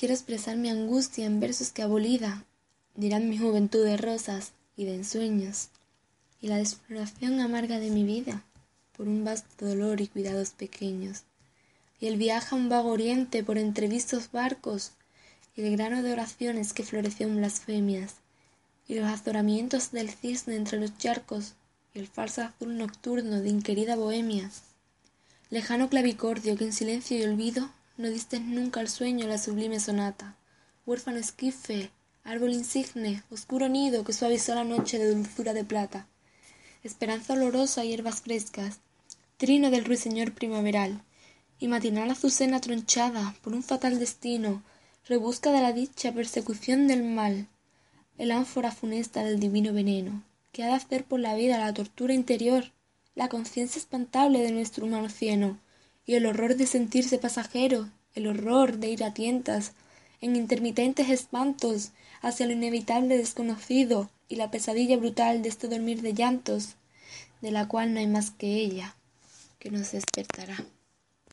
Quiero expresar mi angustia en versos que abolida dirán mi juventud de rosas y de ensueños, y la desesperación amarga de mi vida por un vasto dolor y cuidados pequeños, y el viaje a un vago oriente por entrevistos barcos, y el grano de oraciones que floreció en blasfemias, y los azoramientos del cisne entre los charcos, y el falso azul nocturno de inquerida bohemia, lejano clavicordio que en silencio y olvido no diste nunca al sueño la sublime sonata, huérfano esquife, árbol insigne, oscuro nido que suavizó la noche de dulzura de plata, esperanza olorosa y hierbas frescas, trino del ruiseñor primaveral, y matinal azucena tronchada por un fatal destino, rebusca de la dicha persecución del mal, el ánfora funesta del divino veneno, que ha de hacer por la vida la tortura interior, la conciencia espantable de nuestro humano cieno, y el horror de sentirse pasajero, el horror de ir a tientas, en intermitentes espantos hacia lo inevitable desconocido y la pesadilla brutal de este dormir de llantos, de la cual no hay más que ella, que nos despertará.